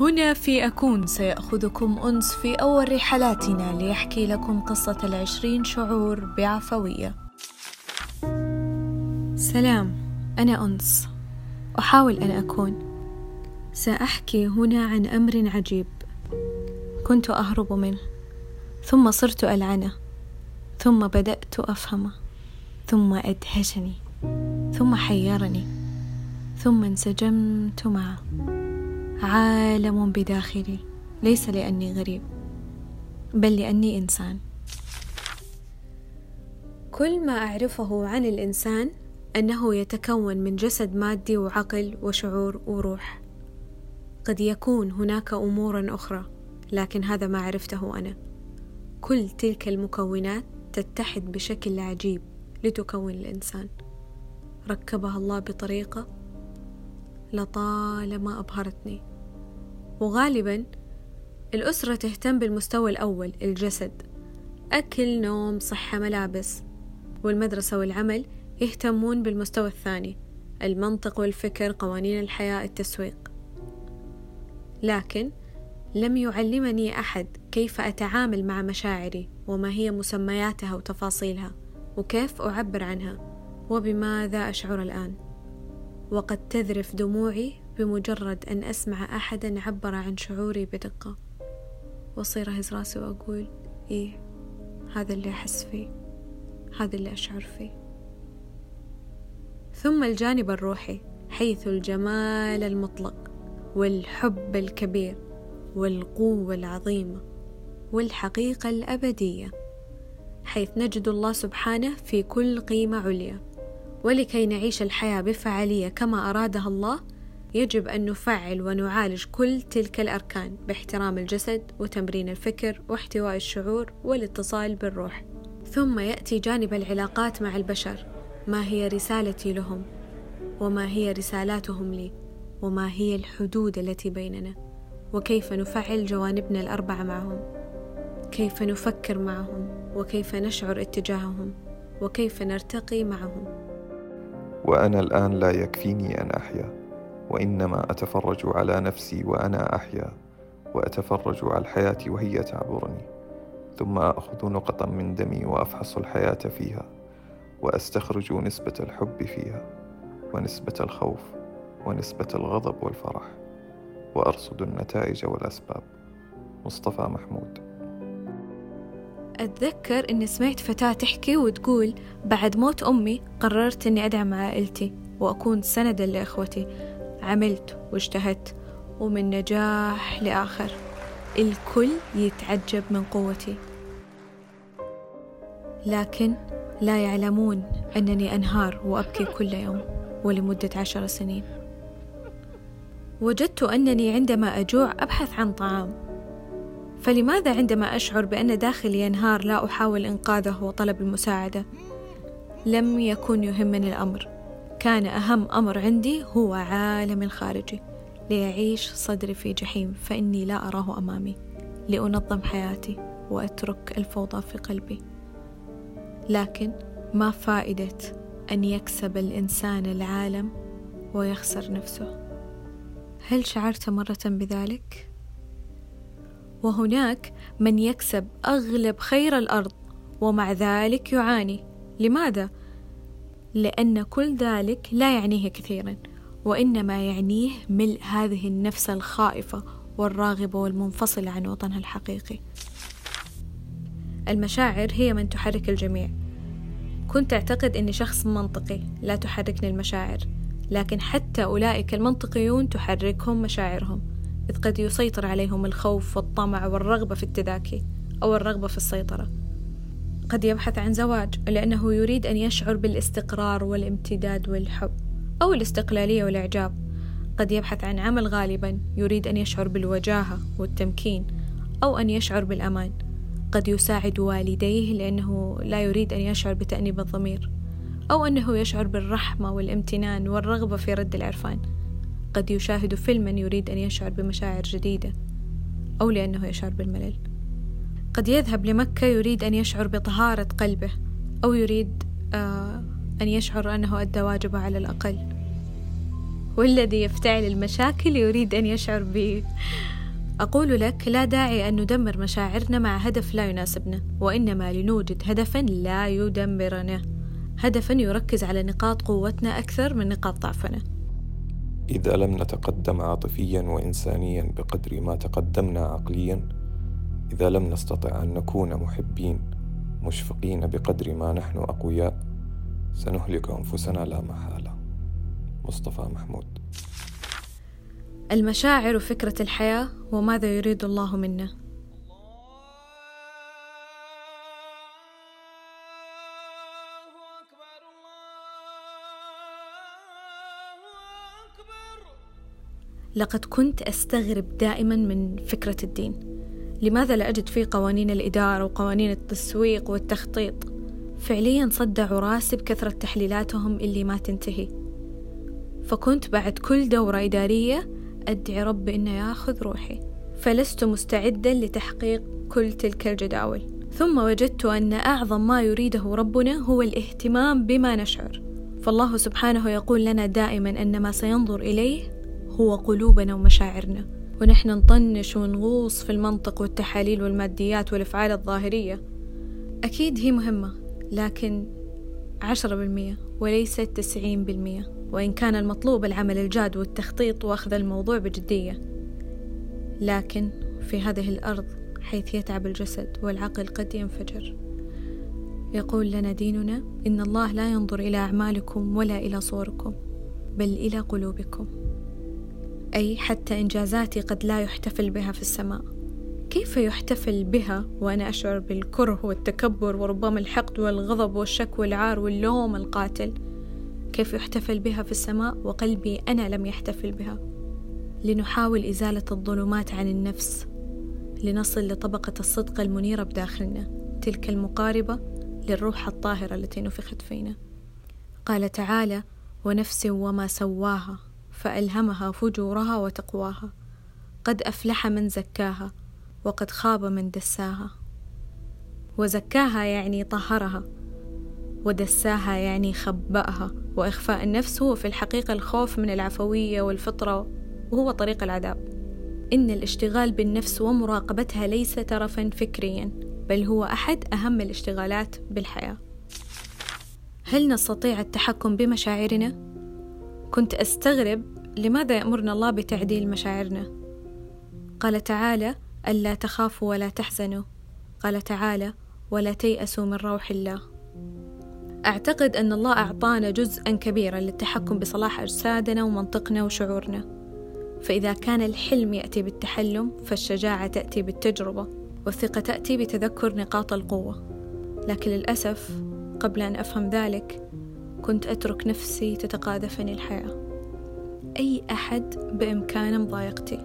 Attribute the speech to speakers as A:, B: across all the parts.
A: هنا في أكون سيأخذكم أنس في أول رحلاتنا ليحكي لكم قصة العشرين شعور بعفوية. سلام أنا أنس. أحاول أن أكون. سأحكي هنا عن أمر عجيب. كنت أهرب منه. ثم صرت ألعنه. ثم بدأت أفهمه. ثم أدهشني. ثم حيرني. ثم انسجمت معه. عالم بداخلي ليس لأني غريب بل لأني إنسان. كل ما أعرفه عن الإنسان أنه يتكون من جسد مادي وعقل وشعور وروح. قد يكون هناك أمور أخرى لكن هذا ما عرفته أنا. كل تلك المكونات تتحد بشكل عجيب لتكون الإنسان. ركبها الله بطريقة لطالما أبهرتني. وغالبا الأسرة تهتم بالمستوى الأول الجسد. أكل نوم صحة ملابس. والمدرسة والعمل يهتمون بالمستوى الثاني المنطق والفكر قوانين الحياة التسويق. لكن لم يعلمني أحد كيف أتعامل مع مشاعري وما هي مسمياتها وتفاصيلها وكيف أعبر عنها وبماذا أشعر الآن. وقد تذرف دموعي بمجرد أن أسمع أحدا عبر عن شعوري بدقة. وأصير أهز راسي وأقول إيه هذا اللي أحس فيه هذا اللي أشعر فيه. ثم الجانب الروحي حيث الجمال المطلق والحب الكبير والقوة العظيمة والحقيقة الأبدية حيث نجد الله سبحانه في كل قيمة عليا. ولكي نعيش الحياة بفعالية كما أرادها الله يجب أن نفعل ونعالج كل تلك الأركان باحترام الجسد وتمرين الفكر واحتواء الشعور والاتصال بالروح. ثم يأتي جانب العلاقات مع البشر. ما هي رسالتي لهم؟ وما هي رسالاتهم لي؟ وما هي الحدود التي بيننا؟ وكيف نفعل جوانبنا الأربعة معهم؟ كيف نفكر معهم؟ وكيف نشعر اتجاههم؟ وكيف نرتقي معهم؟
B: وأنا الآن لا يكفيني أن أحيا. وإنما أتفرج على نفسي وأنا أحيا وأتفرج على الحياة وهي تعبرني ثم أخذ نقطا من دمي وأفحص الحياة فيها وأستخرج نسبة الحب فيها ونسبة الخوف ونسبة الغضب والفرح وأرصد النتائج والأسباب. مصطفى محمود.
A: أتذكر أني سمعت فتاة تحكي وتقول بعد موت أمي قررت أني أدعم عائلتي وأكون سندا لإخوتي. عملت واجتهدت ومن نجاح لآخر الكل يتعجب من قوتي. لكن لا يعلمون أنني أنهار وأبكي كل يوم ولمدة عشر سنين. وجدت أنني عندما أجوع أبحث عن طعام. فلماذا عندما أشعر بأن داخلي ينهار لا أحاول إنقاذه وطلب المساعدة؟ لم يكن يهمني الأمر. كان أهم أمر عندي هو عالم الخارجي ليعيش صدري في جحيم فإني لا أراه أمامي لأنظم حياتي وأترك الفوضى في قلبي لكن ما فائدة أن يكسب الإنسان العالم ويخسر نفسه هل شعرت مرة بذلك؟ وهناك من يكسب أغلب خير الأرض ومع ذلك يعاني لماذا؟ لأن كل ذلك لا يعنيه كثيرا وإنما يعنيه ملء هذه النفس الخائفة والراغبة والمنفصلة عن وطنها الحقيقي. المشاعر هي من تحرك الجميع. كنت أعتقد أني شخص منطقي لا تحركني المشاعر لكن حتى أولئك المنطقيون تحركهم مشاعرهم إذ قد يسيطر عليهم الخوف والطمع والرغبة في التذاكي أو الرغبة في السيطرة. قد يبحث عن زواج لأنه يريد أن يشعر بالاستقرار والامتداد والحب أو الاستقلالية والإعجاب. قد يبحث عن عمل غالبا يريد أن يشعر بالوجاهة والتمكين أو أن يشعر بالأمان. قد يساعد والديه لأنه لا يريد أن يشعر بتأنيب الضمير أو أنه يشعر بالرحمة والامتنان والرغبة في رد العرفان. قد يشاهد فيلما يريد أن يشعر بمشاعر جديدة أو لأنه يشعر بالملل. قد يذهب لمكة يريد أن يشعر بطهارة قلبه أو يريد آه أن يشعر أنه أدى واجبه على الأقل. والذي يفتعل المشاكل يريد أن يشعر بي أقول لك لا داعي أن ندمر مشاعرنا مع هدف لا يناسبنا وإنما لنوجد هدفا لا يدمرنا. هدفا يركز على نقاط قوتنا أكثر من نقاط ضعفنا.
B: إذا لم نتقدم عاطفيا وإنسانيا بقدر ما تقدمنا عقليا إذا لم نستطع أن نكون محبين مشفقين بقدر ما نحن أقوياء سنهلك أنفسنا لا محالة. مصطفى محمود.
A: المشاعر وفكرة الحياة وماذا يريد الله منا لقد كنت أستغرب دائما من فكرة الدين. لماذا لا أجد فيه قوانين الإدارة وقوانين التسويق والتخطيط؟ فعليا صدعوا راسي بكثرة تحليلاتهم اللي ما تنتهي. فكنت بعد كل دورة إدارية أدعي ربي إنه ياخذ روحي. فلست مستعدا لتحقيق كل تلك الجداول. ثم وجدت أن أعظم ما يريده ربنا هو الاهتمام بما نشعر. فالله سبحانه يقول لنا دائما أن ما سينظر إليه هو قلوبنا ومشاعرنا. ونحن نطنش ونغوص في المنطق والتحاليل والماديات والأفعال الظاهرية. أكيد هي مهمة لكن عشرة بالمية وليست تسعين بالمية. وإن كان المطلوب العمل الجاد والتخطيط وأخذ الموضوع بجدية. لكن في هذه الأرض حيث يتعب الجسد والعقل قد ينفجر. يقول لنا ديننا إن الله لا ينظر إلى أعمالكم ولا إلى صوركم بل إلى قلوبكم. أي حتى إنجازاتي قد لا يحتفل بها في السماء. كيف يحتفل بها وأنا أشعر بالكره والتكبر وربما الحقد والغضب والشك والعار واللوم القاتل؟ كيف يحتفل بها في السماء وقلبي أنا لم يحتفل بها؟ لنحاول إزالة الظلمات عن النفس. لنصل لطبقة الصدق المنيرة بداخلنا. تلك المقاربة للروح الطاهرة التي نفخت فينا. قال تعالى ونفس وما سواها فألهمها فجورها وتقواها. قد أفلح من زكاها وقد خاب من دساها. وزكاها يعني طهرها ودساها يعني خبأها. وإخفاء النفس هو في الحقيقة الخوف من العفوية والفطرة وهو طريق العذاب. إن الاشتغال بالنفس ومراقبتها ليس ترفا فكريا بل هو أحد أهم الاشتغالات بالحياة. هل نستطيع التحكم بمشاعرنا؟ كنت أستغرب لماذا يأمرنا الله بتعديل مشاعرنا؟ قال تعالى ألا تخافوا ولا تحزنوا. قال تعالى ولا تيأسوا من روح الله. أعتقد أن الله أعطانا جزءا كبيرا للتحكم بصلاح أجسادنا ومنطقنا وشعورنا. فإذا كان الحلم يأتي بالتحلم فالشجاعة تأتي بالتجربة والثقة تأتي بتذكر نقاط القوة. لكن للأسف قبل أن أفهم ذلك كنت أترك نفسي تتقاذفني الحياة. أي أحد بإمكانه مضايقتي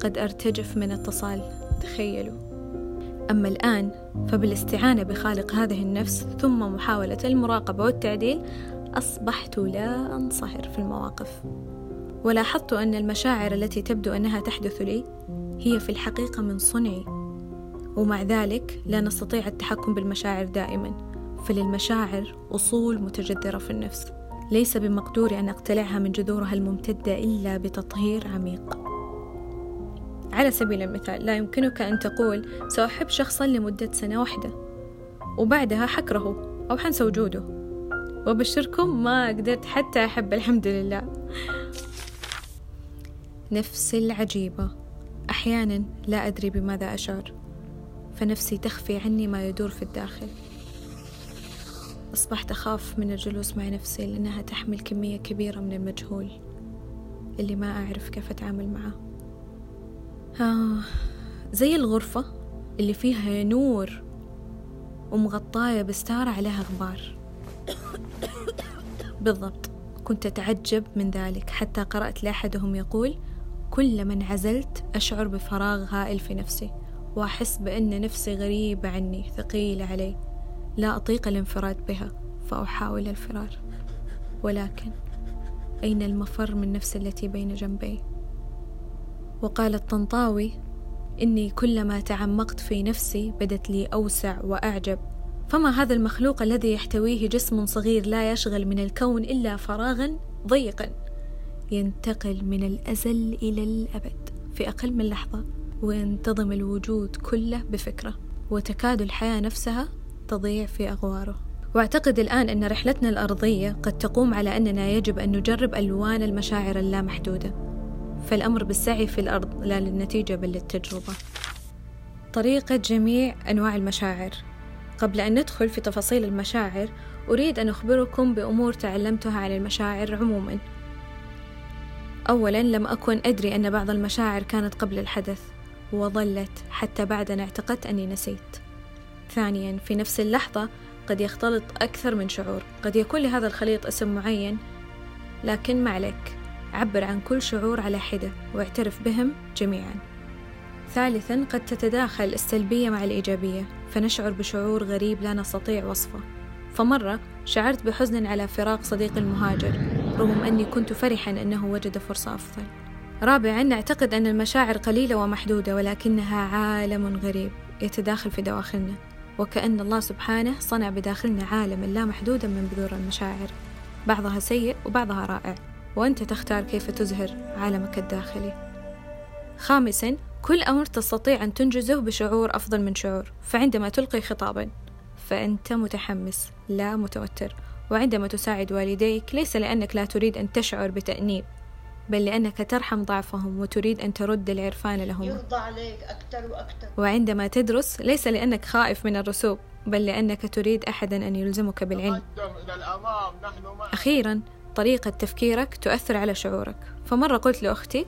A: قد أرتجف من اتصال تخيلوا. أما الآن فبالاستعانة بخالق هذه النفس ثم محاولة المراقبة والتعديل أصبحت لا أنصهر في المواقف. ولاحظت أن المشاعر التي تبدو أنها تحدث لي هي في الحقيقة من صنعي. ومع ذلك لا نستطيع التحكم بالمشاعر دائما. فللمشاعر أصول متجذرة في النفس. ليس بمقدوري أن أقتلعها من جذورها الممتدة إلا بتطهير عميق. على سبيل المثال لا يمكنك أن تقول سأحب شخصا لمدة سنة واحدة وبعدها حكرهه أو حنسى وجوده. وبشركم ما قدرت حتى أحب الحمد لله. نفسي العجيبة. أحيانا لا أدري بماذا أشعر. فنفسي تخفي عني ما يدور في الداخل. أصبحت أخاف من الجلوس مع نفسي لأنها تحمل كمية كبيرة من المجهول اللي ما أعرف كيف أتعامل معه. آه زي الغرفة اللي فيها نور ومغطاية بستارة عليها غبار. بالضبط كنت أتعجب من ذلك. حتى قرأت لأحدهم يقول كلما انعزلت أشعر بفراغ هائل في نفسي وأحس بأن نفسي غريبة عني ثقيلة علي. لا أطيق الانفراد بها فأحاول الفرار. ولكن أين المفر من نفسي التي بين جنبي؟ وقال الطنطاوي إني كلما تعمقت في نفسي بدت لي أوسع وأعجب. فما هذا المخلوق الذي يحتويه جسم صغير لا يشغل من الكون إلا فراغا ضيقا؟ ينتقل من الأزل إلى الأبد في أقل من لحظة وينتظم الوجود كله بفكرة وتكاد الحياة نفسها تضيع في أغواره. واعتقد الآن أن رحلتنا الأرضية قد تقوم على أننا يجب أن نجرب ألوان المشاعر اللامحدودة. فالأمر بالسعي في الأرض لا للنتيجة بل للتجربة. طريقة جميع أنواع المشاعر. قبل أن ندخل في تفاصيل المشاعر أريد أن أخبركم بأمور تعلمتها عن المشاعر عموما. أولا لم أكن أدري أن بعض المشاعر كانت قبل الحدث وظلت حتى بعد أن اعتقدت أني نسيت. ثانيا في نفس اللحظة قد يختلط أكثر من شعور. قد يكون لهذا الخليط اسم معين لكن ما عليك. عبر عن كل شعور على حدة واعترف بهم جميعا. ثالثا قد تتداخل السلبية مع الإيجابية فنشعر بشعور غريب لا نستطيع وصفه. فمرة شعرت بحزن على فراق صديقي المهاجر رغم أني كنت فرحا أنه وجد فرصة أفضل. رابعا نعتقد أن المشاعر قليلة ومحدودة ولكنها عالم غريب يتداخل في دواخلنا. وكأن الله سبحانه صنع بداخلنا عالما لا محدودا من بذور المشاعر. بعضها سيء وبعضها رائع وأنت تختار كيف تزهر عالمك الداخلي. خامسا كل أمر تستطيع أن تنجزه بشعور أفضل من شعور فعندما تلقي خطابا فأنت متحمس لا متوتر وعندما تساعد والديك ليس لأنك لا تريد أن تشعر بتأنيب. بل لأنك ترحم ضعفهم وتريد أن ترد العرفان لهم.
C: يرضى عليك أكثر وأكثر.
A: وعندما تدرس ليس لأنك خائف من الرسوب بل لأنك تريد أحدا أن يلزمك بالعلم. أخيرا طريقة تفكيرك تؤثر على شعورك. فمرة قلت لأختي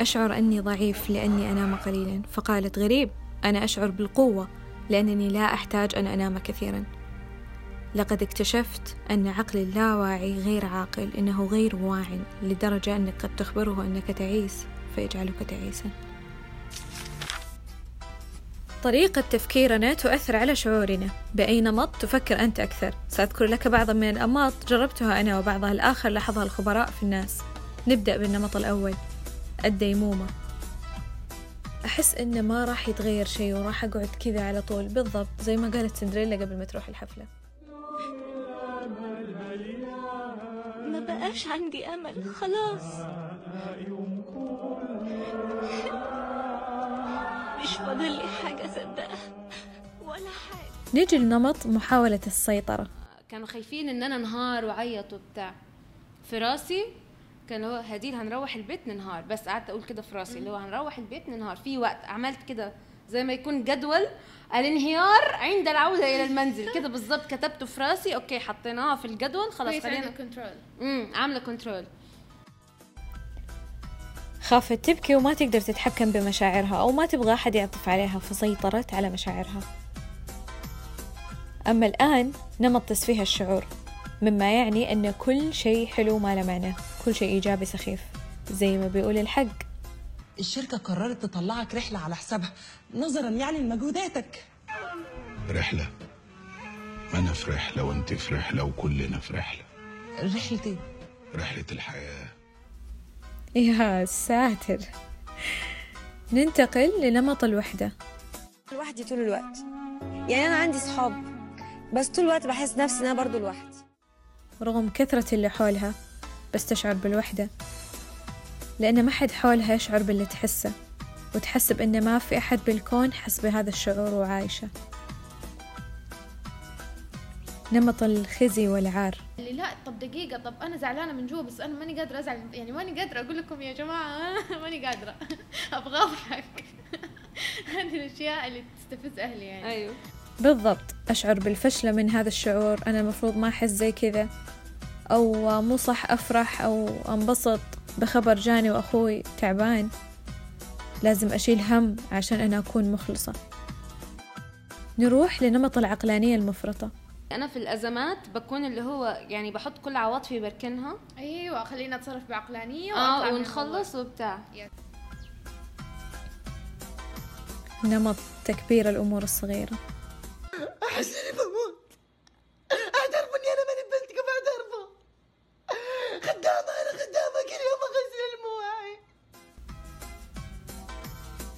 A: أشعر أني ضعيف لأني أنام قليلا. فقالت غريب أنا أشعر بالقوة لأنني لا أحتاج أن أنام كثيرا. لقد اكتشفت أن عقلي اللاواعي غير عاقل إنه غير واع لدرجة أنك قد تخبره أنك تعيس فيجعلك تعيسا. طريقة تفكيرنا تؤثر على شعورنا. بأي نمط تفكر أنت أكثر. سأذكر لك بعضا من الأنماط جربتها أنا وبعضها الآخر لاحظها الخبراء في الناس. نبدأ بالنمط الأول. الديمومة. أحس إنه ما راح يتغير شيء وراح أقعد كذا على طول. بالضبط زي ما قالت سندريلا قبل ما تروح الحفلة.
D: بقاش عندي أمل خلاص. مش فاضل لي حاجة صدقها ولا حاجة.
A: نيجي لنمط محاولة السيطرة.
E: كانوا خايفين إن أنا أنهار وعيط وبتاع. في راسي كان هو هديل هنروح البيت ننهار بس قعدت أقول كده في راسي اللي هو هنروح البيت ننهار. في وقت عملت كده زي ما يكون جدول الانهيار عند العودة إلى المنزل. كده بالظبط كتبته في راسي. Okay حطيناها في الجدول. خلاص خلينا.
F: Control
E: امم عاملة control
A: خافت تبكي وما تقدر تتحكم بمشاعرها أو ما تبغى أحد يعطف عليها فسيطرت على مشاعرها. أما الآن نمط تسفيه الشعور مما يعني أن كل شيء حلو ما له معنى كل شيء إيجابي سخيف زي ما بيقول الحق.
G: الشركة قررت تطلعك رحلة على حسابها نظرا يعني لمجهوداتك.
H: رحلة. أنا في رحلة وأنت في رحلة وكلنا في رحلة.
G: رحلة إيه؟
H: رحلة الحياة.
A: يا ساتر. ننتقل لنمط الوحدة.
I: لوحدي طول الوقت. يعني أنا عندي صحاب بس طول الوقت بحس نفسي إن أنا برضو لوحدي.
A: رغم كثرة اللي حولها بس تشعر بالوحدة. لأن ما حد حولها يشعر باللي تحسه وتحسب إن ما في أحد بالكون حس بهذا الشعور وعايشة. نمط الخزي والعار.
F: اللي لا طب دقيقة طب أنا زعلانة من جوا بس أنا ماني قادرة أزعل يعني ماني قادرة أقول لكم يا جماعة ماني قادرة. أبغى أضحك. هذه الأشياء اللي تستفز أهلي يعني.
E: أيوه.
A: بالضبط. أشعر بالفشلة من هذا الشعور. أنا المفروض ما أحس زي كذا. أو مو صح أفرح أو أنبسط. بخبر جاني وأخوي تعبان لازم أشيل هم عشان أنا أكون مخلصة. نروح لنمط العقلانية المفرطة.
E: أنا في الأزمات بكون اللي هو يعني بحط كل عواطفي بركنها.
F: أيوة خلينا أتصرف بعقلانية من
E: ونخلص وبتاع.
A: نمط تكبير الأمور الصغيرة.
G: أحس إني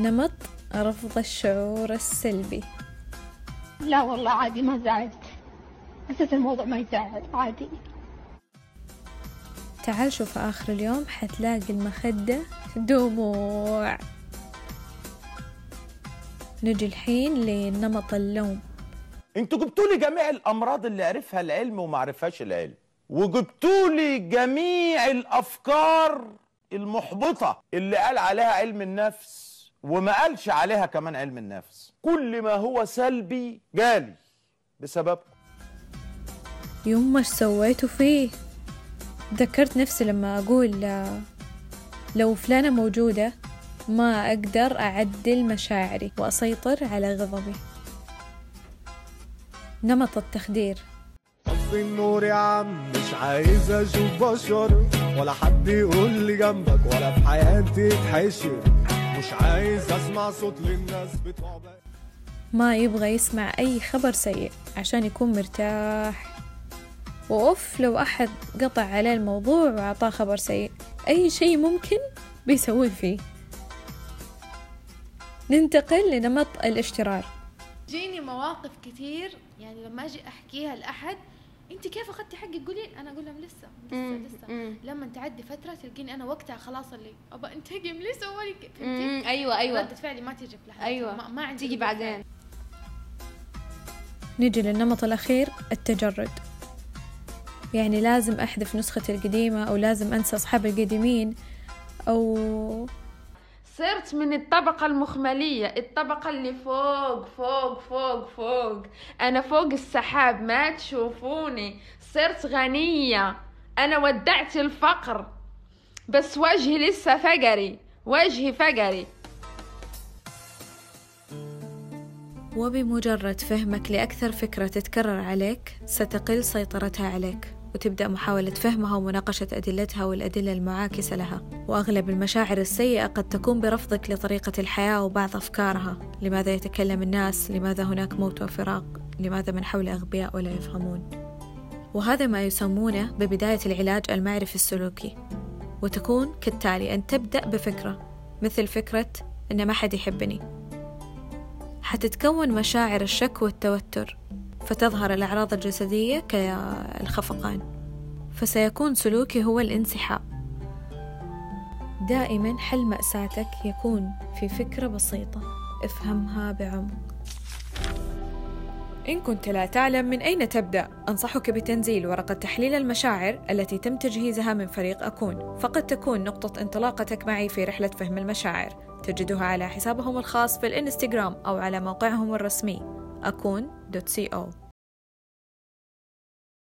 A: نمط رفض الشعور السلبي.
J: لا والله عادي ما زعلت. أساس الموضوع ما يزعل عادي.
A: تعال شوف آخر اليوم حتلاقي المخدة دموع نجي الحين لنمط اللوم.
K: أنتوا جبتوا لي جميع الأمراض اللي عرفها العلم وما عرفهاش العلم. وجبتوا لي جميع الأفكار المحبطة اللي قال عليها علم النفس. وما قالش عليها كمان علم النفس. كل ما هو سلبي جالي بسببكم
A: يما إيش سويتوا فيه ذكرت نفسي لما أقول لو فلانة موجودة ما أقدر أعدل مشاعري وأسيطر على غضبي. نمط التخدير.
L: طفي النور يا عم مش عايز أشوف بشر ولا حد يقول لي جنبك ولا في حياتي تحشر. مش عايز أسمع صوت للناس بتوع
A: ما يبغى يسمع أي خبر سيء عشان يكون مرتاح. وأوف لو أحد قطع عليه الموضوع وأعطاه خبر سيء أي شيء ممكن بيسويه فيه. ننتقل لنمط الاشترار.
F: تجيني مواقف كتير يعني لما أجي أحكيها لأحد انت كيف أخذتي حقك قولي أنا أقول لهم لسه لسه
E: مم،
F: لسه
E: مم.
F: لما تعدي فترة تلقيني أنا وقتها خلاص اللي ابى انتقم ليه سوى لي كده؟
E: مم،
F: فهمتي؟
E: أيوة، أيوة.
F: ردة فعلي ما تيجي في لحظتها
E: أيوه
F: ما, ما عندي
E: تيجي بعدين.
A: نجي للنمط الأخير التجرد يعني لازم أحذف نسختي القديمة أو لازم أنسى أصحابي القديمين أو
M: صرت من الطبقة المخملية الطبقة اللي فوق فوق فوق فوق. أنا فوق السحاب ما تشوفوني. صرت غنية. أنا ودعت الفقر. بس وجهي لسه فقري. وجهي فقري.
A: وبمجرد فهمك لأكثر فكرة تتكرر عليك ستقل سيطرتها عليك. وتبدأ محاولة فهمها ومناقشة أدلتها والأدلة المعاكسة لها. وأغلب المشاعر السيئة قد تكون برفضك لطريقة الحياة وبعض أفكارها. لماذا يتكلم الناس؟ لماذا هناك موت وفراق؟ لماذا من حول أغبياء ولا يفهمون؟ وهذا ما يسمونه ببداية العلاج المعرفي السلوكي. وتكون كالتالي أن تبدأ بفكرة مثل فكرة أن ما حد يحبني. حتتكون مشاعر الشك والتوتر. فتظهر الأعراض الجسدية كالخفقان فسيكون سلوكي هو الانسحاب. دائما حل مأساتك يكون في فكرة بسيطة افهمها بعمق. إن كنت لا تعلم من أين تبدأ أنصحك بتنزيل ورقة تحليل المشاعر التي تم تجهيزها من فريق أكون. فقد تكون نقطة انطلاقتك معي في رحلة فهم المشاعر. تجدها على حسابهم الخاص في الإنستغرام أو على موقعهم الرسمي. www.ecosystemsolutions.co.